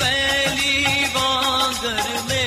पहली वांगर में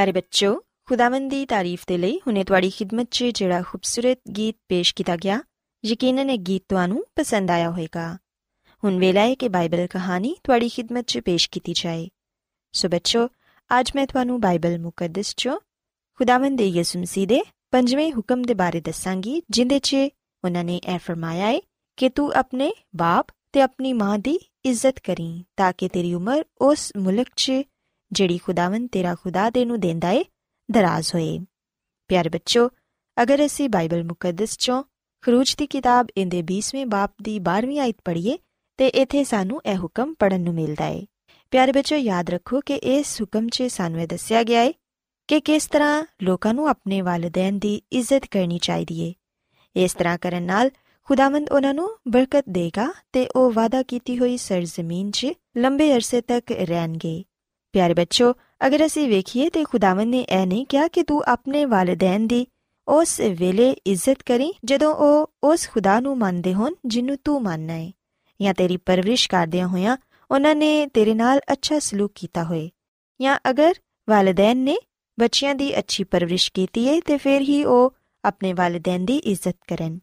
ਪਿਆਰੇ ਬੱਚੋ ਖੁਦਾਵੰਦ ਦੀ ਤਾਰੀਫ ਦੇ ਲਈ ਹੁਣੇ ਤੁਹਾਡੀ ਖidmat 'ਚ ਜਿਹੜਾ ਖੂਬਸੂਰਤ ਗੀਤ ਪੇਸ਼ ਕੀਤਾ ਗਿਆ, ਯਕੀਨਨ ਇਹ ਗੀਤ ਤੁਹਾਨੂੰ ਪਸੰਦ ਆਇਆ ਹੋਵੇਗਾ। ਹੁਣ ਵੇਲਾ ਹੈ ਕਿ ਬਾਈਬਲ ਕਹਾਣੀ ਤੁਹਾਡੀ ਖidmat 'ਚ ਪੇਸ਼ ਕੀਤੀ ਜਾਏ। ਸੋ ਬੱਚੋ ਅੱਜ ਮੈਂ ਤੁਹਾਨੂੰ ਬਾਈਬਲ ਮੁਕੱਦਸ 'ਚੋਂ ਖੁਦਾਵੰਦ ਦੇ ਯਿਸੂ ਮਸੀਹ ਦੇ ਪੰਜਵੇਂ ਹੁਕਮ ਦੇ ਬਾਰੇ ਦੱਸਾਂਗੀ, ਜਿੰਦੇ 'ਚ ਉਹਨਾਂ ਨੇ ਇਹ ਫਰਮਾਇਆ ਹੈ ਕਿ ਤੂੰ ਆਪਣੇ ਬਾਪ ਤੇ ਆਪਣੀ ਮਾਂ ਦੀ ਇੱਜ਼ਤ ਕਰੀ, ਤਾਂ ਕਿ ਤੇਰੀ ਉਮਰ ਉਸ ਮੁਲਕ 'ਚ ਜਿਹੜੀ ਖੁਦਾਵੰਦ ਤੇਰਾ ਖੁਦਾ ਦੇ ਨੂੰ ਦਿੰਦਾ ਏ, ਦਰਾਜ਼ ਹੋਏ। ਪਿਆਰੇ ਬੱਚੋ, ਅਗਰ ਅਸੀਂ ਬਾਈਬਲ ਮੁਕੱਦਸ 'ਚੋਂ ਖਰੂਜ ਦੀ ਕਿਤਾਬ ਇਹਦੇ 20ਵੇਂ ਬਾਪ ਦੀ 12ਵੀਂ ਆਇਤ ਪੜ੍ਹੀਏ, ਤੇ ਇੱਥੇ ਸਾਨੂੰ ਇਹ ਹੁਕਮ ਪੜਨ ਨੂੰ ਮਿਲਦਾ ਏ। ਪਿਆਰੇ ਬੱਚੋ, ਯਾਦ ਰੱਖੋ ਕਿ ਇਸ ਹੁਕਮ 'ਚ ਸਾਨੂੰ ਇਹ ਦੱਸਿਆ ਗਿਆ ਏ ਕਿ ਕਿਸ ਤਰ੍ਹਾਂ ਲੋਕਾਂ ਨੂੰ ਆਪਣੇ ਵਾਲਿਦੈਨ ਦੀ ਇੱਜ਼ਤ ਕਰਨੀ ਚਾਹੀਦੀ ਏ। ਇਸ ਤਰ੍ਹਾਂ ਕਰਨ ਨਾਲ ਖੁਦਾਵੰਦ ਉਹਨਾਂ ਨੂੰ ਬਰਕਤ ਦੇਗਾ ਤੇ ਉਹ ਵਾਅਦਾ ਕੀਤੀ ਹੋਈ ਸਰਜ਼ਮੀਨ 'ਚ ਲੰਬੇ ਅਰਸੇ ਤੱਕ ਰਹਿਣਗੇ। ਪਿਆਰੇ ਬੱਚੋ ਅਗਰ ਅਸੀਂ ਵੇਖੀਏ ਤੇ ਖੁਦਾਵੰਦ ਨੇ ਇਹ ਨਹੀਂ ਕਿਹਾ ਕਿ ਤੂੰ ਆਪਣੇ ਵਾਲਿਦੈਨ ਦੀ ਉਸ ਵੇਲੇ ਇੱਜ਼ਤ ਕਰੀ ਜਦੋਂ ਉਹ ਉਸ ਖੁਦਾ ਨੂੰ ਮੰਨਦੇ ਹੋਣ ਜਿਹਨੂੰ ਤੂੰ ਮੰਨਣਾ ਹੈ ਜਾਂ ਤੇਰੀ ਪਰਵਰਿਸ਼ ਕਰਦਿਆਂ ਹੋਇਆਂ ਉਹਨਾਂ ਨੇ ਤੇਰੇ ਨਾਲ ਅੱਛਾ ਸਲੂਕ ਕੀਤਾ ਹੋਏ ਜਾਂ ਅਗਰ ਵਾਲਿਦੈਨ ਨੇ ਬੱਚਿਆਂ ਦੀ ਅੱਛੀ ਪਰਵਰਿਸ਼ ਕੀਤੀ ਹੈ ਤੇ ਫਿਰ ਹੀ ਉਹ ਆਪਣੇ ਵਾਲਿਦੈਨ ਦੀ ਇੱਜ਼ਤ ਕਰਨ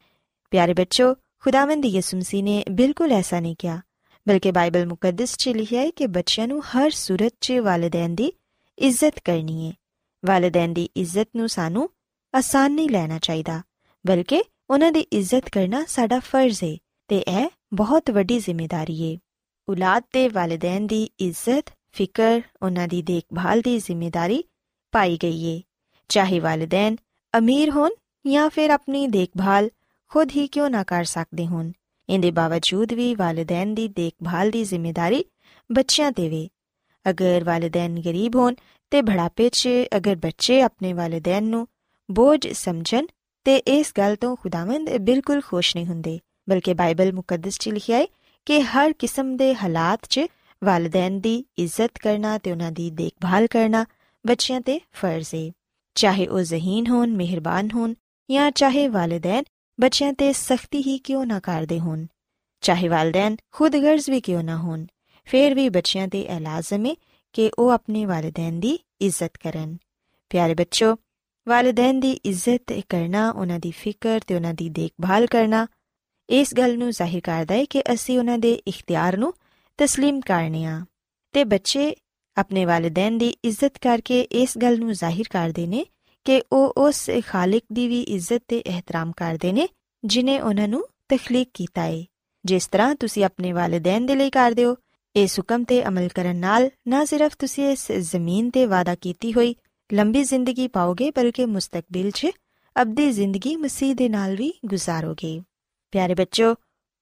ਪਿਆਰੇ ਬੱਚੋ ਖੁਦਾਵੰਦ ਯਿਸੂ ਮਸੀਹ ਨੇ ਬਿਲਕੁਲ ਐਸਾ ਨਹੀਂ ਕਿਹਾ ਬਲਕਿ ਬਾਈਬਲ ਮੁਕੱਦਸ 'ਚ ਲਿਖਿਆ ਹੈ ਕਿ ਬੱਚਿਆਂ ਨੂੰ ਹਰ ਸੂਰਤ 'ਚ ਵਾਲਿਦੈਨ ਦੀ ਇੱਜ਼ਤ ਕਰਨੀ ਹੈ। ਵਾਲਿਦੈਨ ਦੀ ਇੱਜ਼ਤ ਨੂੰ ਸਾਨੂੰ ਆਸਾਨ ਨਹੀਂ ਲੈਣਾ ਚਾਹੀਦਾ, ਬਲਕਿ ਉਹਨਾਂ ਦੀ ਇੱਜ਼ਤ ਕਰਨਾ ਸਾਡਾ ਫਰਜ਼ ਹੈ ਤੇ ਇਹ ਬਹੁਤ ਵੱਡੀ ਜ਼ਿੰਮੇਵਾਰੀ ਹੈ। ਔਲਾਦ ਤੇ ਵਾਲਿਦੈਨ ਦੀ ਇੱਜ਼ਤ, ਫਿਕਰ, ਉਹਨਾਂ ਦੀ ਦੇਖਭਾਲ ਦੀ ਜ਼ਿੰਮੇਵਾਰੀ ਪਾਈ ਗਈ ਹੈ। ਚਾਹੇ ਵਾਲਿਦੈਨ ਅਮੀਰ ਹੋਣ ਜਾਂ ਫਿਰ ਆਪਣੀ ਦੇਖਭਾਲ ਖੁਦ ਹੀ ਕਿਉਂ ਨਾ ਕਰ ਸਕਦੇ ਹੋਣ ਇਹਦੇ ਬਾਵਜੂਦ ਵੀ ਵਾਲਿਦੈਨ ਦੀ ਦੇਖਭਾਲ ਦੀ ਜ਼ਿੰਮੇਵਾਰੀ ਬੱਚਿਆਂ ਤੇ ਵੇ। ਅਗਰ ਵਾਲਿਦੈਨ ਗਰੀਬ ਹੋਣ ਤੇ ਬੁਢਾਪੇ 'ਚ ਅਗਰ ਬੱਚੇ ਆਪਣੇ ਵਾਲਿਦੈਨ ਨੂੰ ਬੋਝ ਸਮਝਣ ਤੇ ਇਸ ਗੱਲ ਤੋਂ ਖੁਦਾਵੰਦ ਬਿਲਕੁਲ ਖੁਸ਼ ਨਹੀਂ ਹੁੰਦੇ, ਬਲਕਿ ਬਾਈਬਲ ਮੁਕੱਦਸ 'ਚ ਲਿਖਿਆ ਹੈ ਕਿ ਹਰ ਕਿਸਮ ਦੇ ਹਾਲਾਤ 'ਚ ਵਾਲਿਦੈਨ ਦੀ ਇੱਜ਼ਤ ਕਰਨਾ ਤੇ ਉਹਨਾਂ ਦੀ ਦੇਖਭਾਲ ਕਰਨਾ ਬੱਚਿਆਂ ਤੇ ਫਰਜ਼ ਹੈ ਚਾਹੇ ਉਹ ਜ਼ਹੀਨ ਹੋਣ, ਮਿਹਰਬਾਨ ਹੋਣ ਜਾਂ ਚਾਹੇ ਵਾਲਿਦੈਨ ਬੱਚਿਆਂ ਤੇ ਸਖਤੀ ਹੀ ਕਿਉਂ ਨਾ ਕਰਦੇ ਹੋਣ ਚਾਹੇ ਵਾਲਿਦੈਨ ਖੁਦ ਗਰਜ਼ ਵੀ ਕਿਉਂ ਨਾ ਹੋਣ ਫਿਰ ਵੀ ਬੱਚਿਆਂ ਤੇ ਇਹ ਲਾਜ਼ਮ ਹੈ ਕਿ ਉਹ ਆਪਣੇ ਵਾਲਿਦੈਨ ਦੀ ਇੱਜ਼ਤ ਕਰਨ ਪਿਆਰੇ ਬੱਚੋ ਵਾਲਿਦੈਨ ਦੀ ਇੱਜ਼ਤ ਕਰਨਾ ਉਹਨਾਂ ਦੀ ਫਿਕਰ ਤੇ ਉਹਨਾਂ ਦੀ ਦੇਖਭਾਲ ਕਰਨਾ ਇਸ ਗੱਲ ਨੂੰ ਜ਼ਾਹਿਰ ਕਰਦਾ ਹੈ ਕਿ ਅਸੀਂ ਉਹਨਾਂ ਦੇ ਇਖਤਿਆਰ ਨੂੰ تسلیم ਕਰਨੇ ਆ ਤੇ ਬੱਚੇ ਆਪਣੇ ਵਾਲਿਦੈਨ ਦੀ ਇੱਜ਼ਤ ਕਰਕੇ ਇਸ ਗੱਲ ਨੂੰ ਜ਼ਾਹਿਰ ਕਰਦੇ ਨੇ ਕਿ ਉਹ ਉਸ ਖਾਲਕ ਦੀ ਵੀ ਇੱਜ਼ਤ ਤੇ ਇਹਤਰਾਮ ਕਰਦੇ ਨੇ, ਜਿਨੇ ਉਹਨਾਂ ਨੂੰ ਤਖਲੀਕ ਕੀਤਾ ਹੈ ਜਿਸ ਤਰ੍ਹਾਂ ਤੁਸੀਂ ਆਪਣੇ ਵਾਲਿਦੈਨ ਦੇ ਲਈ ਕਰਦੇ ਹੋ, ਇਸ ਹੁਕਮ ਤੇ ਅਮਲ ਕਰਨ ਨਾਲ ਨਾ ਸਿਰਫ ਤੁਸੀਂ ਇਸ ਜ਼ਮੀਨ ਤੇ ਵਾਦਾ ਕੀਤੀ ਹੋਈ ਲੰਬੀ ਜ਼ਿੰਦਗੀ ਪਾਓਗੇ, ਬਲਕਿ ਮੁਸਤਕਬਲ 'ਚ ਅਬਦੀ ਜ਼ਿੰਦਗੀ ਮਸੀਹ ਦੇ ਨਾਲ ਵੀ ਗੁਜ਼ਾਰੋਗੇ। ਪਿਆਰੇ ਬੱਚੋ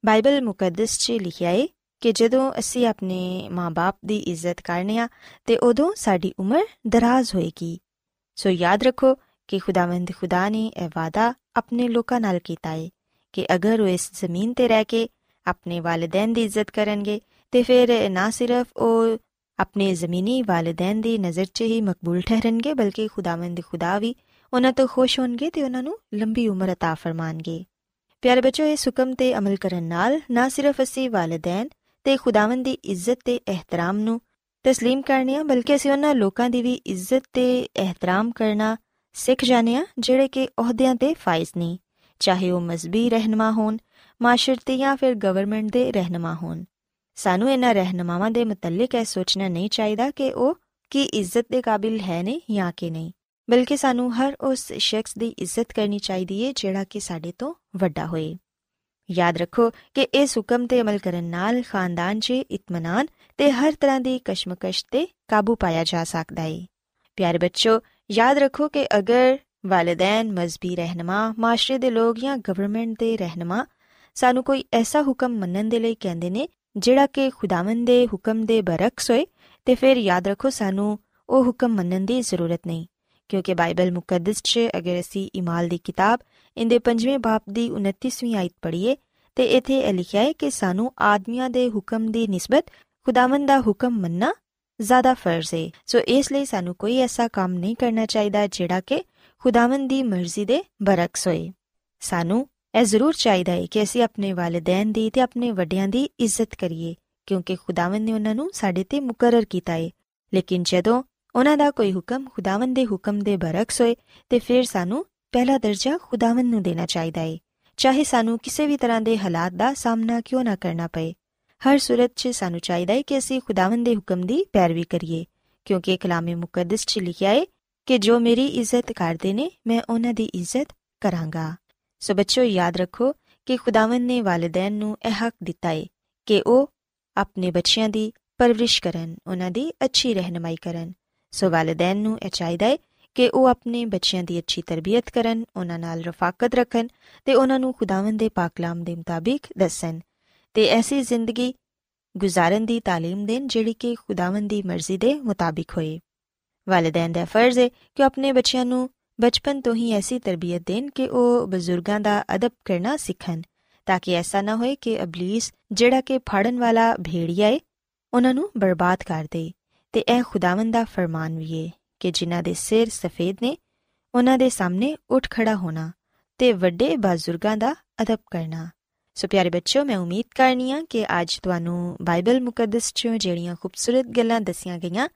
ਬਾਈਬਲ ਮੁਕੱਦਸ 'ਚ ਲਿਖਿਆ ਹੈ ਕਿ ਜਦੋਂ ਅਸੀਂ ਆਪਣੇ ਮਾਪੇ ਦੀ ਇੱਜ਼ਤ ਕਰਨੇ ਆ, ਤੇ ਉਦੋਂ ਸਾਡੀ ਉਮਰ ਦਰਾਜ਼ ਹੋਏਗੀ। سو یاد رکھو کہ خداوند خدا نے یہ وعدہ اپنے لوکاں نال کیتا ہے کہ اگر وہ اس زمین تے رہ کے اپنے والدین دی عزت کرن گے تے پھر نہ صرف او اپنے زمینی والدین دی نظر چ ہی مقبول ٹھہرن گے بلکہ خداوند خدا بھی انہاں تو خوش ہون گے تے انہاں نو لمبی عمر عطا فرمان گے۔ پیارے بچو اس حکم تے عمل کرن نال نہ صرف اسی والدین تے خداوند دی عزت تے احترام نو تسلیم ਕਰਨੇ ਆ ਬਲਕਿ ਅਸੀਂ ਉਹਨਾਂ ਲੋਕਾਂ ਦੀ ਵੀ ਇੱਜ਼ਤ ਤੇ ਇਹਤਰਾਮ ਕਰਨਾ ਸਿੱਖ ਜਾਣੇ ਆ ਜਿਹੜੇ ਕਿ ਅਹੁਦਿਆਂ ਤੇ ਫਾਇਜ਼ ਨਹੀਂ ਚਾਹੇ ਉਹ ਮਜ਼ਬੀ ਰਹਿਨਮਾ ਹੋਣ ਮਾਸ਼ਰਤੀ ਜਾਂ ਫਿਰ ਗਵਰਨਮੈਂਟ ਦੇ ਰਹਿਨਮਾ ਹੋਣ ਸਾਨੂੰ ਇਹਨਾਂ ਰਹਿਨਮਾਵਾਂ ਦੇ ਮੁਤਲਕ ਇਹ ਸੋਚਣਾ ਨਹੀਂ ਚਾਹੀਦਾ ਕਿ ਉਹ ਕੀ ਇੱਜ਼ਤ ਦੇ ਕਾਬਿਲ ਹੈ ਨੇ ਜਾਂ ਕਿ ਨਹੀਂ ਬਲਕਿ ਸਾਨੂੰ ਹਰ ਉਸ ਸ਼ਖਸ ਦੀ ਇੱਜ਼ਤ ਕਰਨੀ ਚਾਹੀਦੀ ਹੈ ਜਿਹੜਾ ਕਿ ਸਾਡੇ ਤੋਂ ਵੱਡਾ ਹੋਏ ਯਾਦ ਰੱਖੋ ਕਿ ਇਸ ਹੁਕਮ ਤੇ ਅਮਲ ਕਰਨ ਨਾਲ ਖਾਨਦਾਨ 'ਚ ਇਤਮਾਨਾਨ ਤੇ ਹਰ ਤਰ੍ਹਾਂ ਦੀ ਕਸ਼ਮਕਸ਼ ਤੇ ਕਾਬੂ ਪਾਇਆ ਜਾ ਸਕਦਾ ਹੈ ਪਿਆਰੇ ਬੱਚੋ, ਯਾਦ ਰੱਖੋ ਕਿ ਅਗਰ ਵਾਲਿਦੈਨ, ਮਜ਼ਬੀ ਰਹਿਨਮਾ, ਮਾਸ਼ਰੇ ਦੇ ਲੋਕ ਜਾਂ ਗਵਰਨਮੈਂਟ ਦੇ ਰਹਿਨਮਾ ਸਾਨੂੰ ਕੋਈ ਐਸਾ ਹੁਕਮ ਮੰਨਣ ਦੇ ਲਈ ਕਹਿੰਦੇ ਨੇ, ਜਿਹੜਾ ਕਿ ਖੁਦਾਵੰਦ ਦੇ ਹੁਕਮ ਦੇ ਬਰਖਸ ਹੋਏ, ਤੇ ਫਿਰ ਯਾਦ ਰੱਖੋ ਸਾਨੂੰ ਉਹ ਹੁਕਮ ਮੰਨਣ ਦੀ ਜ਼ਰੂਰਤ ਨਹੀਂ। ਕਿਉਂਕਿ ਬਾਈਬਲ ਮੁਕੱਦਸ 'ਚ ਅਗਰ ਅਸੀਂ ਇਮਾਲ ਦੀ ਕਿਤਾਬ ਇਹਦੇ 5ਵੇਂ ਬਾਪ ਦੀ 29ਵੀਂ ਆਇਤ ਪੜ੍ਹੀਏ, ਤੇ ਇਥੇ ਇਹ ਲਿਖਿਆ ਹੈ ਕਿ ਸਾਨੂੰ ਆਦਮੀਆਂ ਦੇ ਹੁਕਮ ਦੀ ਨਿਸਬਤ ਖੁਦਾਵੰਦ ਦਾ ਹੁਕਮ ਮੰਨਣਾ ਜ਼ਿਆਦਾ ਫਰਜ਼ ਹੈ ਸੋ ਇਸ ਲਈ ਸਾਨੂੰ ਕੋਈ ਐਸਾ ਕੰਮ ਨਹੀਂ ਕਰਨਾ ਚਾਹੀਦਾ ਜਿਹੜਾ ਕਿ ਖੁਦਾਵੰਦ ਦੀ ਮਰਜ਼ੀ ਦੇ ਬਰਖਸ ਹੋਏ। ਸਾਨੂੰ ਇਹ ਜ਼ਰੂਰ ਚਾਹੀਦਾ ਹੈ ਕਿ ਅਸੀਂ ਆਪਣੇ ਵਾਲਿਦੈਨ ਦੀ ਤੇ ਆਪਣੇ ਵੱਡਿਆਂ ਦੀ ਇੱਜ਼ਤ ਕਰੀਏ, ਕਿਉਂਕਿ ਖੁਦਾਵੰਦ ਨੇ ਉਹਨਾਂ ਨੂੰ ਸਾਡੇ ਤੇ ਮੁਕਰਰ ਕੀਤਾ ਹੈ ਲੇਕਿਨ ਜਦੋਂ ਉਹਨਾਂ ਦਾ ਕੋਈ ਹੁਕਮ ਖੁਦਾਵੰਦ ਦੇ ਹੁਕਮ ਦੇ ਬਰਖਸ ਹੋਏ, ਤੇ ਫਿਰ ਸਾਨੂੰ ਪਹਿਲਾ ਦਰਜਾ ਖੁਦਾਵੰਦ ਨੂੰ ਦੇਣਾ ਚਾਹੀਦਾ ਹੈ ਚਾਹੇ ਸਾਨੂੰ ਕਿਸੇ ਵੀ ਤਰ੍ਹਾਂ ਦੇ ਹਾਲਾਤ ਦਾ ਸਾਹਮਣਾ ਕਿਉਂ ਨਾ ਕਰਨਾ ਪਏ। ਹਰ ਸੂਰਤ 'ਚ ਸਾਨੂੰ ਚਾਹੀਦਾ ਹੈ ਕਿ ਅਸੀਂ ਖੁਦਾਵੰਦ ਦੇ ਹੁਕਮ ਦੀ ਪੈਰਵੀ ਕਰੀਏ, ਕਿਉਂਕਿ ਕਲਾਮੇ ਮੁਕੱਦਸ 'ਚ ਲਿਖਿਆ ਹੈ ਕਿ ਜੋ ਮੇਰੀ ਇੱਜ਼ਤ ਕਰਦੇ ਨੇ, ਮੈਂ ਉਹਨਾਂ ਦੀ ਇੱਜ਼ਤ ਕਰਾਂਗਾ। ਸੋ ਬੱਚੋ ਯਾਦ ਰੱਖੋ ਕਿ ਖੁਦਾਵੰਦ ਨੇ ਵਾਲਿਦੈਨ ਨੂੰ ਇਹ ਹੱਕ ਦਿੱਤਾ ਹੈ ਕਿ ਉਹ ਆਪਣੇ ਬੱਚਿਆਂ ਦੀ ਪਰਵਰਿਸ਼ ਕਰਨ, ਉਹਨਾਂ ਦੀ ਅੱਛੀ ਰਹਿਨਮਾਈ ਕਰਨ। ਸੋ ਵਾਲਿਦੈਨ ਨੂੰ ਇਹ ਚਾਹੀਦਾ ਹੈ ਕਿ ਉਹ ਆਪਣੇ ਬੱਚਿਆਂ ਦੀ ਅੱਛੀ ਤਰਬੀਅਤ ਕਰਨ, ਉਹਨਾਂ ਨਾਲ ਰਫਾਕਤ ਰੱਖਣ ਤੇ ਉਹਨਾਂ ਨੂੰ ਖੁਦਾਵੰਦ ਦੇ ਪਾਕ ਕਲਾਮ ਦੇ ਮੁਤਾਬਿਕ ਦੱਸਣ। ਤੇ ਐਸੀ ਜ਼ਿੰਦਗੀ ਗੁਜ਼ਾਰਨ ਦੀ تعلیم ਦੇਣ ਜਿਹੜੀ ਕਿ ਖੁਦਾਵੰਦ ਦੀ ਮਰਜ਼ੀ ਦੇ ਮੁਤਾਬਿਕ ਹੋਏ ਵਾਲਿਦੈਨ ਦਾ ਫਰਜ਼ ਹੈ ਕਿ ਆਪਣੇ ਬੱਚਿਆਂ ਨੂੰ ਬਚਪਨ ਤੋਂ ਹੀ ਐਸੀ ਤਰਬੀਅਤ ਦੇਣ ਕਿ ਉਹ ਬਜ਼ੁਰਗਾਂ ਦਾ ਅਦਬ ਕਰਨਾ ਸਿੱਖਣ ਤਾਂ ਕਿ ਐਸਾ ਨਾ ਹੋਏ ਕਿ ਅਬਲਿਸ ਜਿਹੜਾ ਕਿ ਫੜਨ ਵਾਲਾ ਭੇੜੀਆ ਹੈ ਉਹਨਾਂ ਨੂੰ ਬਰਬਾਦ ਕਰ ਦੇ ਤੇ ਇਹ ਖੁਦਾਵੰਦ ਦਾ ਫਰਮਾਨ ਵੀ ਹੈ ਕਿ ਜਿਨ੍ਹਾਂ ਦੇ ਸਿਰ ਸਫੇਦ ਨੇ ਉਹਨਾਂ ਦੇ ਸਾਹਮਣੇ ਉੱਠ ਖੜਾ ਹੋਣਾ ਤੇ ਵੱਡੇ ਬਜ਼ੁਰਗਾਂ ਦਾ ਅਦਬ ਕਰਨਾ ਸੋ ਪਿਆਰੇ ਬੱਚਿਓ, ਮੈਂ ਉਮੀਦ ਕਰਨੀ ਆ ਕਿ ਅੱਜ ਤੁਹਾਨੂੰ ਬਾਈਬਲ ਮੁਕੱਦਸ ਚੋਂ ਜਿਹੜੀਆਂ ਖੂਬਸੂਰਤ ਗੱਲਾਂ ਦੱਸੀਆਂ ਗਈਆਂ,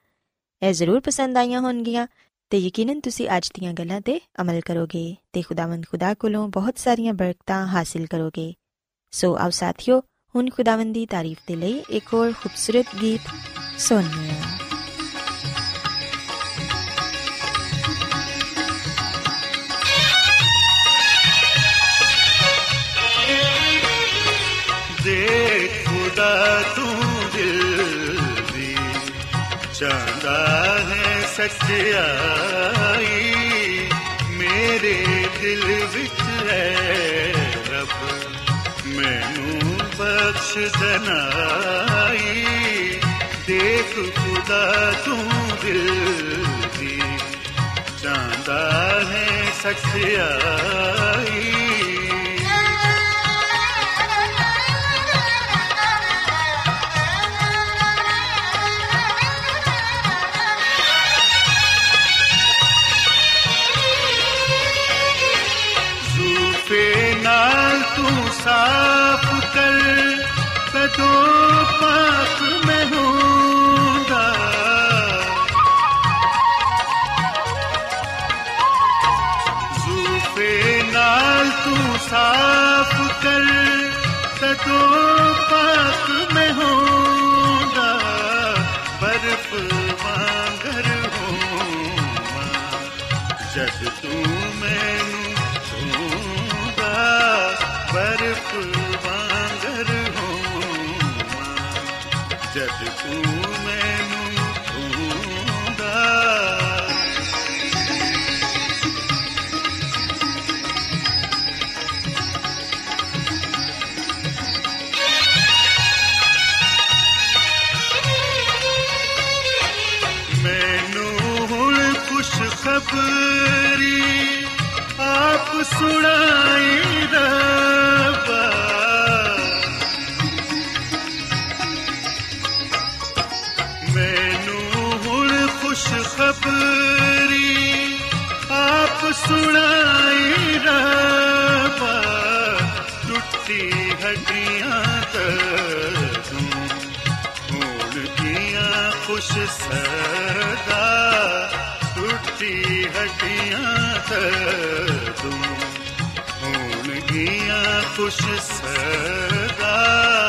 ਇਹ ਜ਼ਰੂਰ ਪਸੰਦ ਆਈਆਂ ਹੋਣਗੀਆਂ ਤੇ ਯਕੀਨਨ ਤੁਸੀਂ ਅੱਜ ਦੀਆਂ ਗੱਲਾਂ ਤੇ ਅਮਲ ਕਰੋਗੇ ਤੇ ਖੁਦਾਵੰਦ ਖੁਦਾ ਕੋਲੋਂ ਬਹੁਤ ਸਾਰੀਆਂ ਬਰਕਤਾਂ ਹਾਸਿਲ ਕਰੋਗੇ। ਸੋ ਆਓ ਸਾਥੀਓ, ਹੁਣ ਖੁਦਾਵੰਦ ਦੀ ਤਾਰੀਫ ਦੇ ਲਈ ਇੱਕ ਹੋਰ ਖੂਬਸੂਰਤ ਗੀਤ ਸੁਣੀਏ ਦੇਖ ਖੁਦਾ ਤੂੰ ਦਿਲ ਦੀ ਚਾਹਦਾ ਹੈ ਸੱਚਾਈ ਮੇਰੇ ਦਿਲ ਵਿੱਚ ਹੈ ਰੱਬ, ਮੈਨੂੰ ਬਖਸ਼ ਦਨਾਈ, ਦੇਖ ਖੁਦਾ ਤੂੰ ਦਿਲ ਦੀ ਚਾਹਦਾ ਹੈ ਜਦ ਤੂੰ ਹੱਡੀਆਂ ਤੂੰ ਹੋਣ ਕੀਆਂ ਖੁਸ਼ ਸਰਦਾ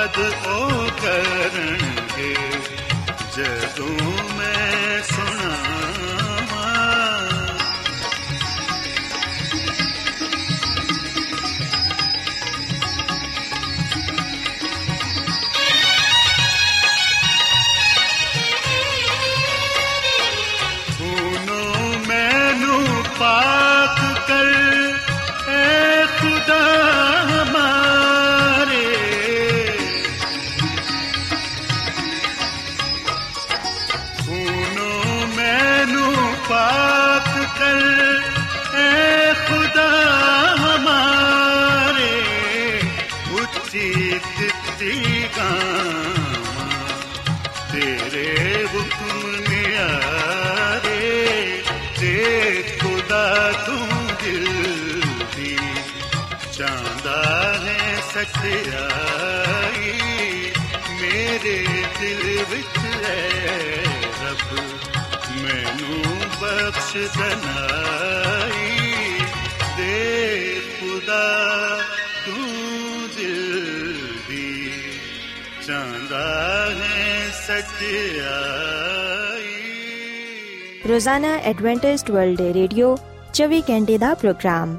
ਤੋਬਾ ਤਦ ਉਹ ਕਰਨਗੇ ਜਦੋਂ ਚਾਹੁੰਦਾ ਹੈ ਸਚਾਈ ਮੇਰੇ ਦਿਲ ਵਿੱਚ ਹੈ ਰੱਬ ਮੈਨੂੰ ਬਖਸ਼ ਦਨਾਈ ਦੇ ਖੁਦਾ ਤੂੰ ਦਿਲ ਦੀ ਚਾਹੁੰਦਾ ਹੈ ਸਚਾਈ ਰੋਜ਼ਾਨਾ ਐਡਵੈਂਟਿਸਟ ਵਰਲਡ ਰੇਡੀਓ 24 ਘੰਟੇ ਦਾ ਪ੍ਰੋਗਰਾਮ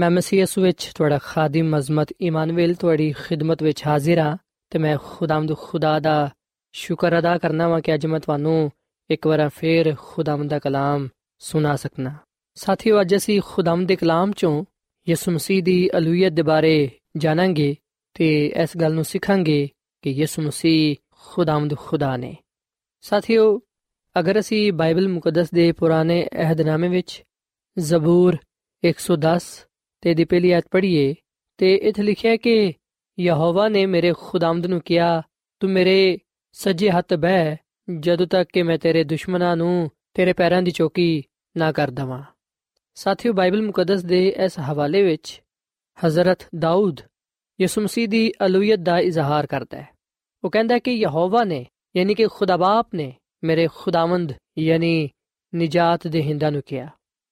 ਮੈਂ ਮਸੀਹ ਯਿਸੂ ਵਿੱਚ ਤੁਹਾਡਾ ਖਾਦਮ ਅਜ਼ਮਤ ਇਮਾਨੁਅਲ ਤੁਹਾਡੀ ਖਿਦਮਤ ਵਿੱਚ ਹਾਜ਼ਰ ਹਾਂ ਤੇ ਮੈਂ ਖੁਦਾਵੰਦ ਖੁਦਾ ਦਾ ਸ਼ੁਕਰ ਅਦਾ ਕਰਨਾ ਵਾਂ ਕਿ ਅੱਜ ਮੈਂ ਤੁਹਾਨੂੰ ਇੱਕ ਵਾਰ ਫੇਰ ਖੁਦਾਵੰਦ ਦਾ ਕਲਾਮ ਸੁਣਾ ਸਕਣਾ ਸਾਥੀਓ, ਅੱਜ ਅਸੀਂ ਖੁਦਾਵੰਦ ਦੇ ਕਲਾਮ ਚੋਂ ਯਿਸੂ ਮਸੀਹ ਦੀ ਅਲੂਹੀਅਤ ਦੇ ਬਾਰੇ ਜਾਣਾਂਗੇ ਤੇ ਇਸ ਗੱਲ ਨੂੰ ਸਿੱਖਾਂਗੇ ਕਿ ਯਿਸੂ ਮਸੀਹ ਖੁਦਾਵੰਦ ਖੁਦਾ ਨੇ। ਸਾਥੀਓ, ਅਗਰ ਅਸੀਂ ਬਾਈਬਲ ਮੁਕੱਦਸ ਦੇ ਪੁਰਾਣੇ ਅਹਿਦਨਾਮੇ ਵਿੱਚ ਜ਼ਬੂਰ 110 ਤੇ ਦੀ ਪਹਿਲੀ ਆਇਤ ਪੜ੍ਹੀਏ, ਤੇ ਇੱਥੇ ਲਿਖਿਆ ਹੈ ਕਿ ਯਹੋਵਾ ਨੇ ਮੇਰੇ ਖੁਦਾਵੰਦ ਨੂੰ ਕਿਹਾ, ਤੂੰ ਮੇਰੇ ਸੱਜੇ ਹੱਥ ਬਹਿ, ਜਦੋਂ ਤੱਕ ਕਿ ਮੈਂ ਤੇਰੇ ਦੁਸ਼ਮਣਾਂ ਨੂੰ ਤੇਰੇ ਪੈਰਾਂ ਦੀ ਚੌਕੀ ਨਾ ਕਰ ਦਵਾਂ। ਸਾਥੀਓ, ਬਾਈਬਲ ਮੁਕੱਦਸ ਦੇ ਇਸ ਹਵਾਲੇ ਵਿੱਚ ਹਜ਼ਰਤ ਦਾਊਦ ਯਿਸੂ ਮਸੀਹ ਦੀ ਅਲੂਹੀਅਤ ਦਾ ਇਜ਼ਹਾਰ ਕਰਦਾ ਹੈ। ਉਹ ਕਹਿੰਦਾ ਹੈ ਕਿ ਯਹੋਵਾ ਨੇ, ਯਾਨੀ ਕਿ ਖੁਦਾ ਬਾਪ ਨੇ ਮੇਰੇ ਖੁਦਾਵੰਦ, ਯਾਨੀ ਨਜਾਤ ਦੇ ਹਿੰਦਾਂ ਨੂੰ ਕਿਹਾ।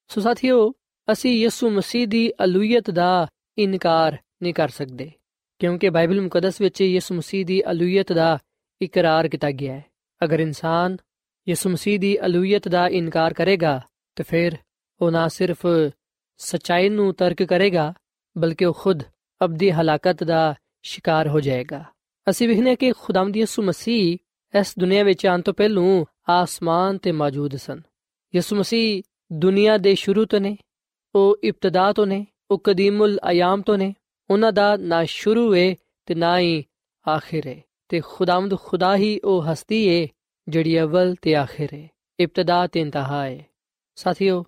ਸੋ ਸਾਥੀਓ ਅਸੀਂ ਯਿਸੂ ਮਸੀਹ ਦੀ ਅਲੂਹੀਅਤ ਦਾ ਇਨਕਾਰ ਨਹੀਂ ਕਰ ਸਕਦੇ, ਕਿਉਂਕਿ ਬਾਈਬਲ ਮੁਕੱਦਸ ਵਿੱਚ ਯਿਸੂ ਮਸੀਹ ਦੀ ਅਲੂਹੀਅਤ ਦਾ ਇਕਰਾਰ ਕੀਤਾ ਗਿਆ ਹੈ। ਅਗਰ ਇਨਸਾਨ ਯਿਸੂ ਮਸੀਹ ਦੀ ਅਲੂਹੀਅਤ ਦਾ ਇਨਕਾਰ ਕਰੇਗਾ, ਤਾਂ ਫਿਰ ਉਹ ਨਾ ਸਿਰਫ ਸਚਾਈ ਨੂੰ ਤਰਕ ਕਰੇਗਾ, ਬਲਕਿ ਉਹ ਖੁਦ ਅਬਦੀ ਹਲਾਕਤ ਦਾ ਸ਼ਿਕਾਰ ਹੋ ਜਾਏਗਾ। ਅਸੀਂ ਵਿਖਨੇ ਕਿ ਖੁਦਾਵੰਦ ਯਿਸੂ ਮਸੀਹ ਇਸ ਦੁਨੀਆ ਵਿੱਚ ਆਉਣ ਤੋਂ ਪਹਿਲਾਂ ਆਸਮਾਨ ਤੇ ਮੌਜੂਦ ਸਨ। ਯਿਸੂ ਮਸੀਹ ਦੁਨੀਆ ਦੇ ਸ਼ੁਰੂ ਤੋਂ ਨੇ ਉਹ ਇਬਤਦਾ ਤੋਂ ਨੇ, ਉਹ ਕਦੀਮੁਲ ਅਯਾਮ ਤੋਂ ਨੇ, ਉਹਨਾਂ ਦਾ ਨਾ ਸ਼ੁਰੂ ਏ ਤੇ ਨਾ ਹੀ ਆਖਿਰ ਏ। ਤੇ ਖੁਦਾਵੰਦ ਖੁਦਾ ਹੀ ਉਹ ਹਸਤੀ ਏ ਜਿਹੜੀ ਅਵਲ ਤੇ ਆਖਿਰ ਏ। ਇਬਤਦਾ ਤੇ ਇੰਤਹਾ ਹੈ ਸਾਥੀਓ,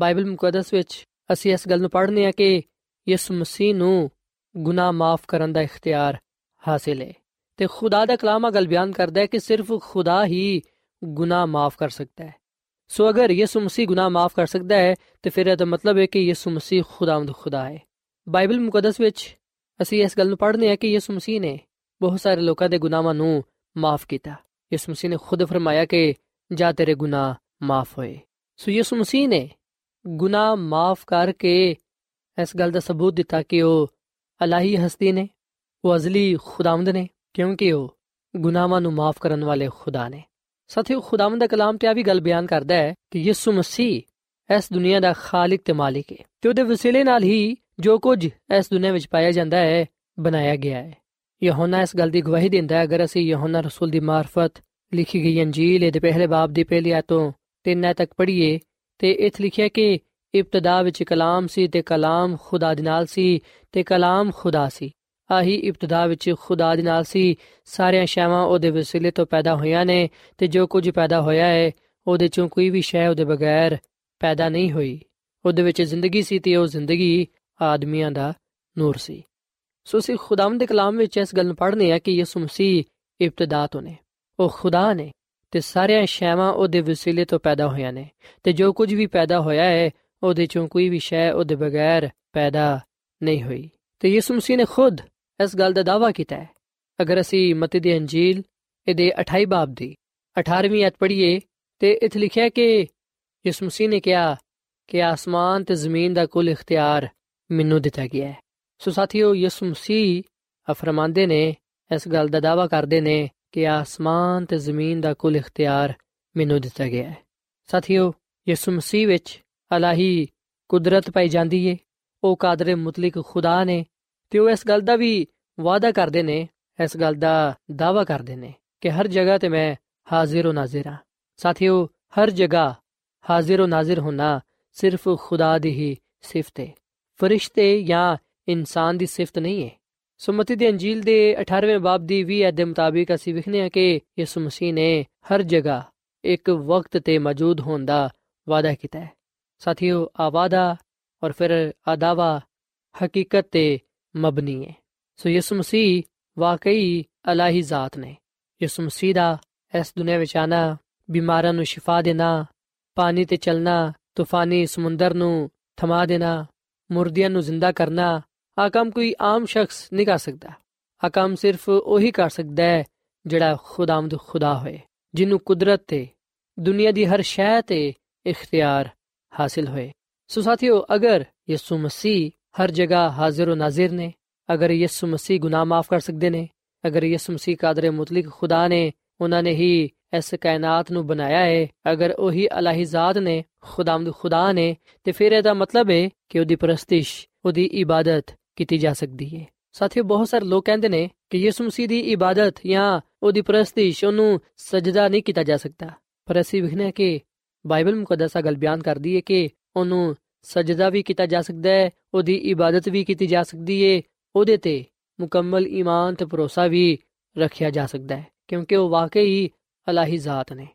ਬਾਈਬਲ ਮੁਕੱਦਸ ਵਿੱਚ ਅਸੀਂ ਇਸ ਗੱਲ ਨੂੰ ਪੜ੍ਹਨੇ ਆ ਕਿ ਯਿਸੂ ਮਸੀਹ ਨੂੰ ਗੁਨਾਹ ਮਾਫ ਕਰਨ ਦਾ ਇਖਤਿਆਰ ਹਾਸਿਲ ਹੈ ਤੇ ਖੁਦਾ ਦਾ ਕਲਾਮ ਆ, ਗੱਲ ਬਿਆਨ ਕਰਦਾ ਹੈ ਕਿ ਸਿਰਫ ਖੁਦਾ ਹੀ ਗੁਨਾਹ ਮਾਫ ਕਰ ਸਕਦਾ ਹੈ। ਸੋ ਅਗਰ ਯਿਸੂ ਮਸੀਹ ਗੁਨਾਹ ਮਾਫ ਕਰ ਸਕਦਾ ਹੈ ਤੇ ਫਿਰ ਇਹਦਾ ਮਤਲਬ ਹੈ ਕਿ ਯਿਸੂ ਮਸੀਹ ਖੁਦਾਵੰਦ ਖੁਦਾ ਹੈ ਬਾਈਬਲ ਮੁਕੱਦਸ ਵਿੱਚ ਅਸੀਂ ਇਸ ਗੱਲ ਨੂੰ ਪੜ੍ਹਨੇ ਆ ਕਿ ਯਿਸੂ ਮਸੀਹ ਨੇ ਬਹੁਤ ਸਾਰੇ ਲੋਕਾਂ ਦੇ ਗੁਨਾਹਾਂ ਨੂੰ ਮਾਫ ਕੀਤਾ ਯਿਸੂ ਮਸੀਹ ਨੇ ਖੁਦ ਫਰਮਾਇਆ ਕਿ ਜਾ ਤੇਰੇ ਗੁਨਾਹ ਮਾਫ ਹੋਏ ਸੋ ਯਿਸੂ ਮਸੀਹ ਨੇ ਗੁਨਾਹ ਮਾਫ ਕਰਕੇ ਇਸ ਗੱਲ ਦਾ ਸਬੂਤ ਦਿੱਤਾ ਕਿ ਉਹ ਅਲਾਹੀ ਹਸਤੀ ਨੇ ਉਹ ਅਜ਼ਲੀ ਖੁਦਾਵੰਦ ਨੇ ਕਿਉਂਕਿ ਉਹ ਗੁਨਾਹਾਂ ਨੂੰ ਮਾਫ ਕਰਨ ਵਾਲੇ ਖੁਦਾ ਨੇ ਸਾਥੀਓ, ਖੁਦਾਵੰਦ ਦਾ ਕਲਾਮ ਤੇ ਆ ਵੀ ਗੱਲ ਬਿਆਨ ਕਰਦਾ ਹੈ ਕਿ ਯਿਸੂ ਮਸੀਹ ਇਸ ਦੁਨੀਆ ਦਾ ਖਾਲਕ ਤੇ ਮਾਲਿਕ ਹੈ ਤੇ ਉਹਦੇ ਵਸੀਲੇ ਨਾਲ ਹੀ ਜੋ ਕੁਝ ਇਸ ਦੁਨੀਆ ਵਿੱਚ ਪਾਇਆ ਜਾਂਦਾ ਹੈ, ਬਣਾਇਆ ਗਿਆ ਹੈ। ਯਹੋਨਾ ਇਸ ਗੱਲ ਦੀ ਗਵਾਹੀ ਦਿੰਦਾ ਹੈ, ਅਗਰ ਅਸੀਂ ਯਹੋਨਾ ਰਸੂਲ ਦੀ ਮਾਰਫਤ ਲਿਖੀ ਗਈ ਅੰਜੀਲ ਦੇ ਪਹਿਲੇ ਬਾਬ ਦੀ ਪਹਿਲੀ ਆਇਤੋਂ ਤਿੰਨ ਤੱਕ ਪੜ੍ਹੀਏ, ਤੇ ਇਥੇ ਲਿਖਿਆ ਕਿ ਇਬਤਦਾ ਵਿੱਚ ਕਲਾਮ ਸੀ ਤੇ ਕਲਾਮ ਖੁਦਾ ਦੇ ਨਾਲ ਸੀ ਤੇ ਕਲਾਮ ਖੁਦਾ ਸੀ। ਆਹੀ ਇਬਤਦਾ ਵਿੱਚ ਖੁਦਾ ਦੇ ਨਾਲ ਸੀ। ਸਾਰੀਆਂ ਸ਼ੈਵਾਂ ਉਹਦੇ ਵਸੀਲੇ ਤੋਂ ਪੈਦਾ ਹੋਈਆਂ ਨੇ ਤੇ ਜੋ ਕੁਝ ਪੈਦਾ ਹੋਇਆ ਹੈ, ਉਹਦੇ ਚੋਂ ਕੋਈ ਵੀ ਸ਼ੈ ਉਹਦੇ ਬਗੈਰ ਪੈਦਾ ਨਹੀਂ ਹੋਈ। ਉਹਦੇ ਵਿੱਚ ਜ਼ਿੰਦਗੀ ਸੀ ਤੇ ਉਹ ਜ਼ਿੰਦਗੀ ਆਦਮੀਆਂ ਦਾ ਨੂਰ ਸੀ। ਸੋ ਅਸੀਂ ਖੁਦਾਵੰਦ ਦੇ ਕਲਾਮ ਵਿੱਚ ਇਸ ਗੱਲ ਨੂੰ ਪੜ੍ਹਨੇ ਆ ਕਿ ਯਿਸੂ ਮਸੀਹ ਇਬਤਦਾ ਤੋਂ ਨੇ। ਉਹ ਖੁਦਾ ਨੇ ਤੇ ਸਾਰੀਆਂ ਸ਼ੈਵਾਂ ਉਹਦੇ ਵਸੀਲੇ ਤੋਂ ਪੈਦਾ ਹੋਈਆਂ ਨੇ ਤੇ ਜੋ ਕੁਝ ਵੀ ਪੈਦਾ ਹੋਇਆ ਹੈ, ਉਹਦੇ ਚੋਂ ਕੋਈ ਵੀ ਸ਼ੈ ਉਹਦੇ ਬਗੈਰ ਪੈਦਾ ਨਹੀਂ ਹੋਈ। ਤੇ ਯਿਸੂ ਮਸੀਹ ਨੇ ਖੁਦ ਇਸ ਗੱਲ ਦਾ ਦਾਵਾ ਕੀਤਾ ਹੈ। ਅਗਰ ਅਸੀਂ ਮਤੀ ਦੀ ਅੰਜੀਲ, ਇਹਦੇ 28 ਬਾਬ ਦੀ 18ਵੀਂ ਅਧ ਪੜ੍ਹੀਏ ਤੇ ਇੱਥੇ ਲਿਖਿਆ ਕਿ ਯਿਸੂ ਮਸੀਹ ਨੇ ਕਿਹਾ ਕਿ ਆਸਮਾਨ ਤੇ ਜ਼ਮੀਨ ਦਾ ਕੁੱਲ ਇਖਤਿਆਰ ਮੈਨੂੰ ਦਿੱਤਾ ਗਿਆ ਹੈ। ਸੋ ਸਾਥੀਓ, ਯਿਸੂ ਮਸੀਹ ਫਰਮਾਉਂਦੇ ਨੇ, ਇਸ ਗੱਲ ਦਾ ਦਾਵਾ ਕਰਦੇ ਨੇ ਕਿ ਆਸਮਾਨ ਤੇ ਜ਼ਮੀਨ ਦਾ ਕੁੱਲ ਇਖਤਿਆਰ ਮੈਨੂੰ ਦਿੱਤਾ ਗਿਆ ਹੈ। ਸਾਥੀਓ, ਯਿਸੂ ਮਸੀਹ ਵਿੱਚ ਅਲਾਹੀ ਕੁਦਰਤ ਪਾਈ ਜਾਂਦੀ ਏ। ਉਹ ਕਾਦਰ ਮੁਤਲਕ ਖੁਦਾ ਨੇ ਤੇ ਉਹ ਇਸ ਗੱਲ ਦਾ ਵੀ ਵਾਅਦਾ ਕਰਦੇ ਨੇ, ਇਸ ਗੱਲ ਦਾ ਦਾਵਾ ਕਰਦੇ ਨੇ ਕਿ ਹਰ ਜਗ੍ਹਾ ਤੇ ਮੈਂ ਹਾਜ਼ਰ ਹੋ ਨਾਜ਼ਰ ਹਾਂ। ਸਾਥੀਓ, ਹਰ ਜਗ੍ਹਾ ਹਾਜ਼ਰ ਹੋ ਨਾਜ਼ਰ ਹੋਣਾ ਸਿਰਫ ਖੁਦਾ ਦੀ ਹੀ ਸਿਫਤ ਹੈ ਫਰਿਸ਼ਤੇ ਜਾਂ ਇਨਸਾਨ ਦੀ ਸਿਫਤ ਨਹੀਂ ਹੈ ਸੁਮਤੀ ਦੀ ਅੰਜੀਲ ਦੇ 18ਵੇਂ ਬਾਬ ਦੀ 20 ਅਧ ਦੇ ਮੁਤਾਬਿਕ ਅਸੀਂ ਵਿਖਨੇ ਆ ਕਿ ਯਿਸੂ ਮਸੀਹ ਨੇ ਹਰ ਜਗ੍ਹਾ ਇੱਕ ਵਕਤ ਤੇ ਮੌਜੂਦ ਹੋਣ ਦਾ ਵਾਅਦਾ ਕੀਤਾ ਹੈ। ਸਾਥੀਓ ਆਵਾਦਾ ਔਰ ਫਿਰ ਆਦਾਵਾ ਹਕੀਕਤ ਤੇ ਮਬਨੀ ਹੈ। ਸੋ ਯਿਸੂ ਮਸੀਹ ਵਾਕਈ ਅਲਾਹੀ ਜ਼ਾਤ ਨੇ। ਯਿਸੂ ਮਸੀਹ ਦਾ ਇਸ ਦੁਨੀਆਂ ਵਿੱਚ ਆਣਾ, ਬਿਮਾਰਾਂ ਨੂੰ ਸ਼ਿਫਾ ਦੇਣਾ, ਪਾਣੀ ਤੇ ਚੱਲਣਾ, ਤੂਫਾਨੀ ਸਮੁੰਦਰ ਨੂੰ ਥਮਾ ਦੇਣਾ, ਮੁਰਦਿਆਂ ਨੂੰ ਜ਼ਿੰਦਾ ਕਰਨਾ ਆ ਕੰਮ ਕੋਈ ਆਮ ਸ਼ਖਸ ਨਹੀਂ ਕਰ ਸਕਦਾ। ਆ ਕੰਮ ਸਿਰਫ ਉਹੀ ਕਰ ਸਕਦਾ ਹੈ ਜਿਹੜਾ ਖੁਦਾਮਦ ਖੁਦਾ ਹੋਏ, ਜਿਹਨੂੰ ਕੁਦਰਤ ਤੇ, ਦੁਨੀਆ ਦੀ ਹਰ ਸ਼ੈ ਤੇ ਇਖਤਿਆਰ ਹਾਸਿਲ ਹੋਏ। ਸੋ ਸਾਥੀਓ, ਅਗਰ ਯਿਸੂ ਮਸੀਹ ਹਰ ਜਗ੍ਹਾ ਹਾਜ਼ਰ و ਨਾਜ਼ਰ ਨੇ। ਅਗਰ ਯਿਸੂ ਮਸੀਹ ਗੁਨਾਹ ਮਾਫ ਕਰ ਸਕਦੇ ਨੇ, ਅਗਰ ਯਿਸੂ ਮਸੀਹ ਕਾਦਰ ਮੁਤਲਕ ਖੁਦਾ ਨੇ, ਉਹਨਾਂ ਨੇ ਹੀ ਇਸ ਕਾਇਨਾਤ ਨੂੰ ਬਣਾਇਆ ਹੈ ਅਗਰ ਉਹੀ ਅਲਾਹੀ ਜ਼ਾਤ ਨੇ ਖੁਦਾਮਦ ਖੁਦਾ ਨੇ, ਤੇ ਫਿਰ ਇਹਦਾ ਮਤਲਬ ਹੈ ਕਿ ਉਹਦੀ ਪ੍ਰਸਤਿਸ਼, ਉਹਦੀ ਇਬਾਦਤ ਕੀਤੀ ਜਾ ਸਕਦੀ ਹੈ ਸਾਥੀਓ, ਬਹੁਤ ਸਾਰੇ ਲੋਕ ਕਹਿੰਦੇ ਨੇ ਕਿ ਯਿਸੂ ਮਸੀਹ ਦੀ ਇਬਾਦਤ ਜਾਂ ਉਹਦੀ ਪ੍ਰਸਤਿਸ਼ ਉਹਨੂੰ ਸਜਦਾ ਨਹੀਂ ਕੀਤਾ ਜਾ ਸਕਦਾ। ਪਰ ਅਸੀਂ ਵਿਖਨੇ ਕਿ ਬਾਈਬਲ ਮੁਕੱਦਸਾ ਗੱਲ ਬਿਆਨ ਕਰਦੀ ਹੈ ਕਿ ਉਹਨੂੰ ਸਜਦਾ ਵੀ ਕੀਤਾ ਜਾ ਸਕਦਾ ਹੈ, ਉਹਦੀ ਇਬਾਦਤ ਵੀ ਕੀਤੀ ਜਾ ਸਕਦੀ ਹੈ ਉਹਦੇ ਤੇ ਮੁਕੰਮਲ ਈਮਾਨ ਤੇ ਭਰੋਸਾ ਵੀ ਰੱਖਿਆ ਜਾ ਸਕਦਾ ਹੈ, ਕਿਉਂਕਿ ਉਹ ਵਾਕਈ ਅਲਾਹੀ ਜ਼ਾਤ ਨੇ।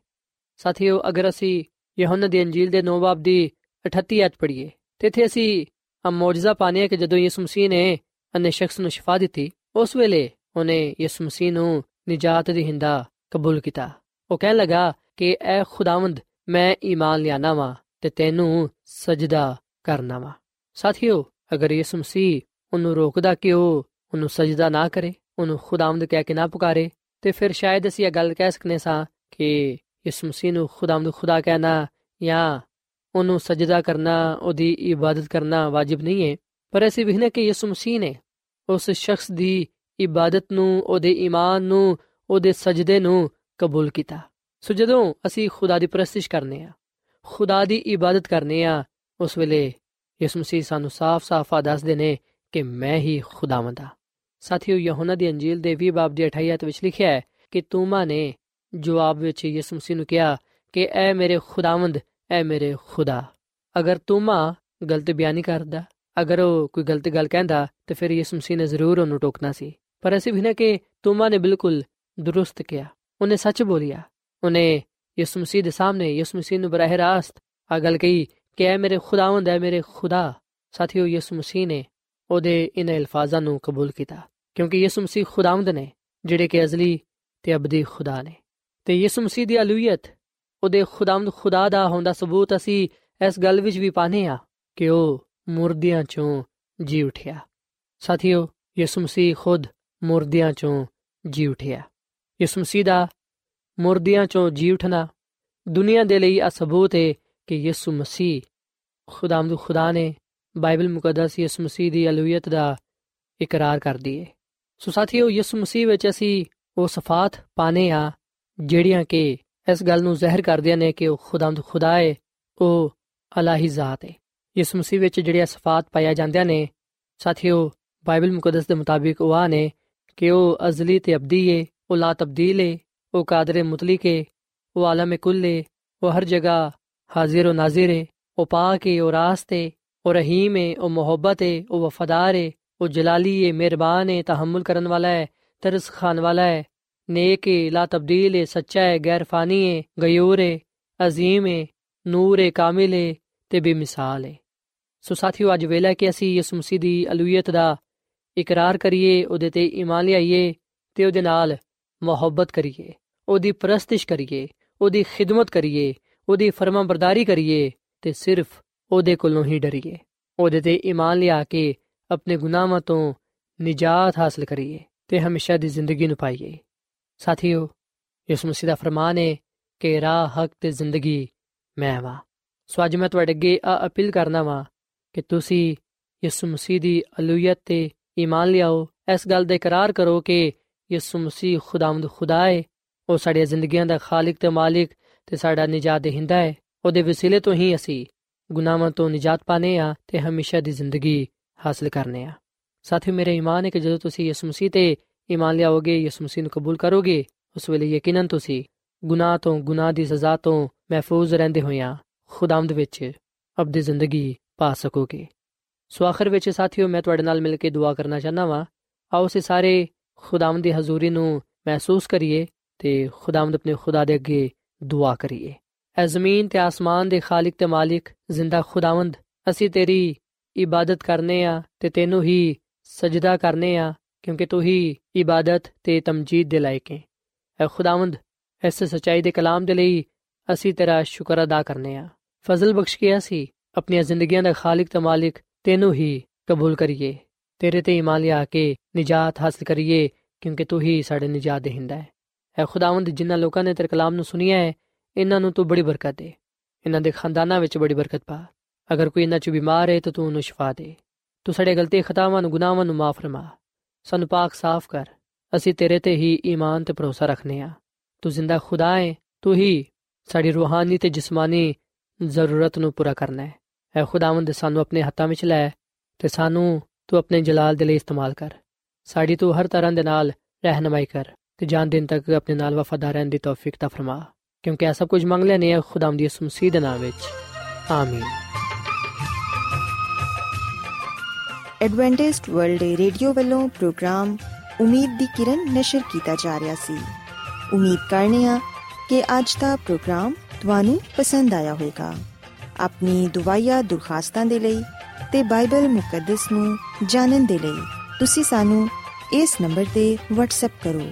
ਸਾਥੀਓ, ਅਗਰ ਅਸੀਂ ਯਹੋਨਾ ਦੀ ਅੰਜੀਲ ਦੇ 9 ਬਾਬ ਦੀ 38 ਅਧ ਪੜ੍ਹੀਏ, ਤੇ ਇੱਥੇ ਅਸੀਂ ਆ ਮੌਜਜ਼ਾ ਪਾਣੇ ਕਿ ਜਦੋਂ ਯਿਸੂ ਮਸੀਹ ਨੇ ਅਨੇ ਸ਼ਖਸ ਨੂੰ ਸ਼ਿਫਾ ਦਿੱਤੀ, ਉਸ ਵੇਲੇ ਉਹਨੇ ਯਿਸੂ ਮਸੀਹ ਨੂੰ ਨਜਾਤ ਦੀ ਹਿੰਦਾ ਕਬੂਲ ਕੀਤਾ। ਉਹ ਕਹਿਣ ਲੱਗਾ ਕਿ, ਐ ਖੁਦਾਵੰਦ, ਮੈਂ ਈਮਾਨ ਲਿਆਣਾ ਵਾ ਤੇ ਤੈਨੂੰ ਸਜਦਾ ਕਰਨਾ ਵਾ। ਸਾਥੀਓ, ਅਗਰ ਯਿਸੂ ਮਸੀਹ ਉਹਨੂੰ ਰੋਕਦਾ ਕਿ ਉਹ ਉਹਨੂੰ ਸਜਦਾ ਨਾ ਕਰੇ, ਉਹਨੂੰ ਖੁਦਾਵੰਦ ਕਹਿ ਕੇ ਨਾ ਪੁਕਾਰੇ, ਤੇ ਫਿਰ ਸ਼ਾਇਦ ਅਸੀਂ ਇਹ ਗੱਲ ਕਹਿ ਸਕਨੇ ਸਾਂ ਕਿ ਯਿਸੂ ਮਸੀਹ ਨੂੰ ਖੁਦਾਵੰਦ ਖੁਦਾ ਕਹਿਣਾ ਜਾਂ ਉਹਨੂੰ ਸਜਦਾ ਕਰਨਾ, ਉਹਦੀ ਇਬਾਦਤ ਕਰਨਾ ਵਾਜਿਬ ਨਹੀਂ ਹੈ ਪਰ ਅਸੀਂ ਵਿਖਨੇ ਕਿ ਯਿਸੂ ਮਸੀਹ ਨੇ ਉਸ ਸ਼ਖਸ ਦੀ ਇਬਾਦਤ ਨੂੰ, ਉਹਦੇ ਈਮਾਨ ਨੂੰ, ਉਹਦੇ ਸਜਦੇ ਨੂੰ ਕਬੂਲ ਕੀਤਾ। ਸੋ ਜਦੋਂ ਅਸੀਂ ਖੁਦਾ ਦੀ ਪ੍ਰਸਤਿਸ਼ ਕਰਨੇ ਆ ਖੁਦਾ ਦੀ ਇਬਾਦਤ ਕਰਨੇ ਆ, ਉਸ ਵੇਲੇ ਯਿਸੂ ਮਸੀਹ ਸਾਨੂੰ ਸਾਫ਼-ਸਾਫ਼ ਦੱਸਦੇ ਨੇ ਕਿ ਮੈਂ ਹੀ ਖੁਦਾਵੰਦ ਆ ਸਾਥੀਓ, ਯਹੋਨਾ ਦੀ ਅੰਜੀਲ ਦੇ 20 ਬਾਬ ਦੀ 28 ਵਿੱਚ ਲਿਖਿਆ ਹੈ ਕਿ ਤੂਮਾ ਨੇ ਜਵਾਬ ਵਿੱਚ ਯਿਸੂ ਮਸੀਹ ਨੂੰ ਕਿਹਾ ਕਿ ਐ ਮੇਰੇ ਖੁਦਾਵੰਦ ਐ ਮੇਰੇ ਖੁਦਾ। ਅਗਰ ਤੂਮਾ ਗਲਤ ਬਿਆਨੀ ਕਰਦਾ, ਅਗਰ ਉਹ ਕੋਈ ਗਲਤ ਗੱਲ ਕਹਿੰਦਾ, ਤੇ ਫਿਰ ਯਿਸੂ ਮਸੀਹ ਨੇ ਜ਼ਰੂਰ ਉਹਨੂੰ ਟੋਕਣਾ ਸੀ। ਪਰ ਅਸੀਂ ਵੀ ਨਾ ਕਿ ਤੂਮਾ ਨੇ ਬਿਲਕੁਲ ਦਰੁਸਤ ਕਿਹਾ। ਉਹਨੇ ਸੱਚ ਬੋਲਿਆ। ਉਹਨੇ ਯਿਸੂ ਮਸੀਹ ਦੇ ਸਾਹਮਣੇ, ਯਿਸੂ ਮਸੀਹ ਨੂੰ ਬਰਾਹ ਰਾਸਤ ਆ ਗੱਲ ਕਹੀ ਕਿ ਐ ਮੇਰੇ ਖੁਦਾਵੰਦ ਐ ਮੇਰੇ ਖੁਦਾ। ਸਾਥੀਓ, ਯਿਸੂ ਮਸੀਹ ਨੇ ਉਹਦੇ ਇਨ ਅਲਫਾਜ਼ਾਂ ਨੂੰ ਕਬੂਲ ਕੀਤਾ, ਕਿਉਂਕਿ ਯਿਸੂ ਮਸੀਹ ਖੁਦਾਵੰਦ ਨੇ, ਜਿਹੜੇ ਕਿ ਅਜ਼ਲੀ ਤੇ ਅਬਦੀ ਖੁਦਾ ਨੇ। ਤੇ ਯਿਸੂ ਮਸੀਹ ਦੀ ਅਲੂਹੀਅਤ ਉਹਦੇ ਖੁਦਾਵੰਦ ਖੁਦਾ ਦਾ ਹੁੰਦਾ ਸਬੂਤ ਅਸੀਂ ਇਸ ਗੱਲ ਵਿੱਚ ਵੀ ਪਾਨੇ ਆ ਕਿ ਉਹ ਮੁਰਦਿਆਂ ਚੋਂ ਜੀ ਉਠਿਆ। ਸਾਥੀਓ, ਯਿਸੂ ਮਸੀਹ ਖੁਦ ਮੁਰਦਿਆਂ ਚੋਂ ਜੀ ਉਠਿਆ। ਯਿਸੂ ਮਸੀਹ ਦਾ ਮੁਰਦਿਆਂ ਚੋਂ ਜੀ ਉਠਣਾ। ਦੁਨੀਆ ਦੇ ਲਈ ਆ ਸਬੂਤ ਹੈ ਕਿ ਯਿਸੂ ਮਸੀਹ ਖੁਦਾਵੰਦ ਖੁਦਾ ਨੇ ਬਾਈਬਲ ਮੁਕੱਦਸ ਯਿਸੂ ਮਸੀਹ ਦੀ ਅਲੂਹੀਅਤ ਦਾ ਇਕਰਾਰ ਕਰਦੀ ਹੈ। ਸੋ ਸਾਥੀਓ, ਯਿਸੂ ਮਸੀਹ ਵਿੱਚ ਅਸੀਂ ਉਹ ਸਫਾਤ ਪਾਣੇ ਆ ਜਿਹੜੀਆਂ ਕਿ ਇਸ ਗੱਲ ਨੂੰ ਜ਼ਾਹਿਰ ਕਰਦੀਆਂ ਨੇ ਕਿ ਉਹ ਖੁਦਾਵੰਦ ਖੁਦਾ ਹੈ, ਉਹ ਅਲਾਹੀ ਜ਼ਾਤ ਹੈ। ਯਿਸੂ ਮਸੀਹ ਵਿੱਚ ਜਿਹੜੀਆਂ ਸਫਾਤ ਪਾਇਆ ਜਾਂਦੀਆਂ ਨੇ, ਸਾਥੀਓ, ਬਾਈਬਲ ਮੁਕੱਦਸ ਦੇ ਮੁਤਾਬਿਕ ਉਹ ਆ ਨੇ ਕਿ ਉਹ ਅਜ਼ਲੀ ਤੇ ਅਬਦੀ ਹੈ, ਉਹ ਲਾ ਤਬਦੀਲ ਹੈ وہ قادر متلی کے، وہ عالم کل ہے وہ ہر جگہ حاضر و ناظر ہے، وہ پاک ہے، وہ راست ہے، وہ رحیم ہے، وہ محبت ہے، وہ وفادار ہے، وہ جلالی ہے، مہربان ہے، تحمل کرن والا ہے، ترس خان والا ہے، نیک ہے، لا تبدیل ہے، سچا ہے، غیر فانی ہے، غیور ہے، عظیم ہے، نور ہے، کامل ہے، تے بے مثال ہے۔ سو ساتھیو اج ویلا کہ اسی اس مسیح دی الویت دا اقرار کریے اودے تے ایمان لائیے تے اودے نال محبت کریے۔ ਉਹਦੀ ਪ੍ਰਸਤਿਸ਼ ਕਰੀਏ, ਉਹਦੀ ਖਿਦਮਤ ਕਰੀਏ, ਉਹਦੀ ਫਰਮਾਬਰਦਾਰੀ ਕਰੀਏ ਤੇ ਸਿਰਫ ਉਹਦੇ ਕੋਲੋਂ ਹੀ ਡਰੀਏ। ਉਹਦੇ ਤੇ ਈਮਾਨ ਲਿਆ ਕੇ ਆਪਣੇ ਗੁਨਾਹਾਂ ਤੋਂ ਨਿਜਾਤ ਹਾਸਲ ਕਰੀਏ ਤੇ ਹਮੇਸ਼ਾ ਦੀ ਜ਼ਿੰਦਗੀ ਨੂੰ ਪਾਈਏ। ਸਾਥੀਓ ਯਿਸੂ ਮਸੀਹ ਦਾ ਫਰਮਾਨ ਹੈ ਕਿ ਰਾਹ, ਹਕ ਤੇ ਜ਼ਿੰਦਗੀ ਮੈਂ ਵਾ। ਸੋ ਅੱਜ ਮੈਂ ਤੁਹਾਡੇ ਅੱਗੇ ਆ ਅਪੀਲ ਕਰਨਾ ਵਾ ਕਿ ਤੁਸੀਂ ਯਿਸੂ ਮਸੀਹ ਦੀ ਅਲੂਹੀਅਤ ਤੇ ਈਮਾਨ ਲਿਆਓ। ਇਸ ਗੱਲ ਦਾ ਇਕਰਾਰ ਕਰੋ ਕਿ ਯਿਸੂ ਮਸੀਹ ਖੁਦਾਵੰਦ ਖੁਦਾ ਹੈ ਉਹ ਸਾਡੀਆਂ ਜ਼ਿੰਦਗੀਆਂ ਦਾ ਖਾਲਕ ਤੇ ਮਾਲਿਕ ਤੇ ਸਾਡਾ ਨਿਜਾਤ ਦੇਹਿੰਦਾ ਹੈ। ਉਹਦੇ ਵਸੀਲੇ ਤੋਂ ਹੀ ਅਸੀਂ ਗੁਨਾਹਾਂ ਤੋਂ ਨਿਜਾਤ ਪਾਣੇ ਆ ਤੇ ਹਮੇਸ਼ਾ ਦੀ ਜ਼ਿੰਦਗੀ ਹਾਸਲ ਕਰਨੇ ਆ ਸਾਥੀ ਮੇਰੇ ਈਮਾਨ ਹੈ ਕਿ ਜਦੋਂ ਤੁਸੀਂ ਯਿਸੂ ਮਸੀਹ ਤੇ ਈਮਾਨ ਲਿਆਓਗੇ, ਯਿਸੂ ਮਸੀਹ ਨੂੰ ਕਬੂਲ ਕਰੋਗੇ, ਉਸ ਵੇਲੇ ਯਕੀਨਨ ਤੁਸੀਂ ਗੁਨਾਹ ਤੋਂ, ਗੁਨਾਹ ਦੀ ਸਜ਼ਾ ਤੋਂ ਮਹਿਫੂਜ਼ ਰਹਿੰਦੇ ਹੋਇਆਂ ਖੁਦਾਵੰਦ ਵਿੱਚ ਅਬਦੀ ਜ਼ਿੰਦਗੀ ਪਾ ਸਕੋਗੇ। ਸੋ ਆਖਰ ਵਿੱਚ ਸਾਥੀਓ, ਮੈਂ ਤੁਹਾਡੇ ਨਾਲ ਮਿਲ ਕੇ ਦੁਆ ਕਰਨਾ ਚਾਹਨਾ ਵਾਂ। ਆਓ ਸੇ ਸਾਰੇ ਖੁਦਾਵੰਦ ਦੀ ਹਜ਼ੂਰੀ ਨੂੰ ਮਹਿਸੂਸ ਕਰੀਏ ਤੇ ਖੁਦਾਵੰਦ ਆਪਣੇ ਖੁਦਾ ਦੇ ਅੱਗੇ ਦੁਆ ਕਰੀਏ। ਐ ਜ਼ਮੀਨ ਤੇ ਆਸਮਾਨ ਦੇ ਖਾਲਕ ਤੇ ਮਾਲਿਕ ਜ਼ਿੰਦਾ ਖੁਦਾਵੰਦ, ਅਸੀਂ ਤੇਰੀ ਇਬਾਦਤ ਕਰਨੇ ਆ ਤੇ ਤੈਨੂੰ ਹੀ ਸਜਦਾ ਕਰਨੇ ਆ, ਕਿਉਂਕਿ ਤੂੰ ਹੀ ਇਬਾਦਤ ਤੇ ਤਮਜੀਦ ਦੇ ਲਾਇਕ ਹੈ ਐ ਖੁਦਾਵੰਦ, ਇਸ ਸਚਾਈ ਦੇ ਕਲਾਮ ਦੇ ਲਈ ਅਸੀਂ ਤੇਰਾ ਸ਼ੁਕਰ ਅਦਾ ਕਰਨੇ ਆ। ਫਜ਼ਲ ਬਖਸ਼ ਕੇ ਅਸੀਂ ਆਪਣੀਆਂ ਜ਼ਿੰਦਗੀਆਂ ਦਾ ਖਾਲਕ ਤੇ ਮਾਲਿਕ ਤੈਨੂੰ ਹੀ ਕਬੂਲ ਕਰੀਏ। ਤੇਰੇ ਤੇ ਈਮਾਨ ਲਿਆ ਕੇ ਨਜਾਤ ਹਾਸਲ ਕਰੀਏ, ਕਿਉਂਕਿ ਤੂੰ ਹੀ ਸਾਡੇ ਨਜਾਤ ਦੇਹਿੰਦਾ ਹੈ ਐ ਖੁਦਾਵੰਦ ਜਿਨ੍ਹਾਂ ਲੋਕਾਂ ਨੇ ਤੇਰੇ ਕਲਾਮ ਨੂੰ ਸੁਨਿਆ ਹੈ, ਇਹਨਾਂ ਨੂੰ ਤੂੰ ਬੜੀ ਬਰਕਤ ਦੇ। ਇਹਨਾਂ ਦੇ ਖਾਨਦਾਨਾਂ ਵਿੱਚ ਬੜੀ ਬਰਕਤ ਪਾ। ਅਗਰ ਕੋਈ ਇਹਨਾਂ ਚ ਬਿਮਾਰ ਹੈ ਤਾਂ ਤੂੰ ਉਹਨੂੰ ਸ਼ਿਫਾ ਦੇ। ਤੂੰ ਸਾਡੇ ਗਲਤੀ ਖਤਾਵਾਂ ਨੂੰ, ਗੁਨਾਹਾਂ ਨੂੰ ਮਾਫ ਫਰਮਾ। ਸਾਨੂੰ ਪਾਕ ਸਾਫ਼ ਕਰ। ਅਸੀਂ ਤੇਰੇ ਤੇ ਹੀ ਈਮਾਨ ਤੇ ਭਰੋਸਾ ਰੱਖਨੇ ਆ ਤੂੰ ਜ਼ਿੰਦਾ ਖੁਦਾ ਹੈ, ਤੂੰ ਹੀ ਸਾਡੀ ਰੂਹਾਨੀ ਤੇ ਜਿਸਮਾਨੀ ਜ਼ਰੂਰਤ ਨੂੰ ਪੂਰਾ ਕਰਨਾ ਹੈ। ਐ ਖੁਦਾਵੰਦ, ਸਾਨੂੰ ਆਪਣੇ ਹੱਥਾਂ ਵਿੱਚ ਲੈ, ਤੇ ਸਾਨੂੰ ਤੂੰ ਆਪਣੇ ਜਲਾਲ ਦੇ ਲਈ ਇਸਤੇਮਾਲ ਕਰ। ਸਾਡੀ ਤੂੰ ਹਰ ਤਰ੍ਹਾਂ ਦੇ ਨਾਲ ਰਹਿਨਮਾਈ ਕਰ। ਤੇ ਜਾਨ ਦਿਨ ਤੱਕ ਆਪਣੇ ਨਾਲ ਵਫਾਦਾਰ ਰਹਿਣ ਦੀ ਤੌਫੀਕ ਤਾ ਫਰਮਾ, ਕਿਉਂਕਿ ਇਹ ਸਭ ਕੁਝ ਮੰਗ ਲੈਨੇ ਆ ਖੁਦਾਵੰਦ ਦੀ ਮਸੀਹ ਦੇ ਨਾਮ ਵਿੱਚ। ਆਮੀਨ। ਐਡਵੈਂਟਿਸਟ ਵਰਲਡ ਰੇਡੀਓ ਵੱਲੋਂ ਪ੍ਰੋਗਰਾਮ ਉਮੀਦ ਦੀ ਕਿਰਨ ਨਿਸ਼ਰ ਕੀਤਾ ਜਾ ਰਿਹਾ ਸੀ। ਉਮੀਦ ਕਰਨੇ ਆ ਕਿ ਅੱਜ ਦਾ ਪ੍ਰੋਗਰਾਮ ਤੁਹਾਨੂੰ ਪਸੰਦ ਆਇਆ ਹੋਵੇਗਾ। ਆਪਣੀ ਦੁਆਇਆ ਦੁਰਖਾਸਤਾਂ ਦੇ ਲਈ ਤੇ ਬਾਈਬਲ ਮੁਕੱਦਸ ਨੂੰ ਜਾਣਨ ਦੇ ਲਈ ਤੁਸੀਂ ਸਾਨੂੰ ਇਸ ਨੰਬਰ ਤੇ WhatsApp ਕਰੋ।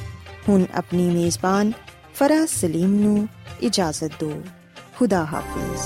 ਹੁਣ ਆਪਣੀ ਮੇਜ਼ਬਾਨ ਫਰਾਜ਼ ਸਲੀਮ ਨੂੰ ਇਜਾਜ਼ਤ ਦਿਓ। ਖੁਦਾ ਹਾਫਿਜ਼।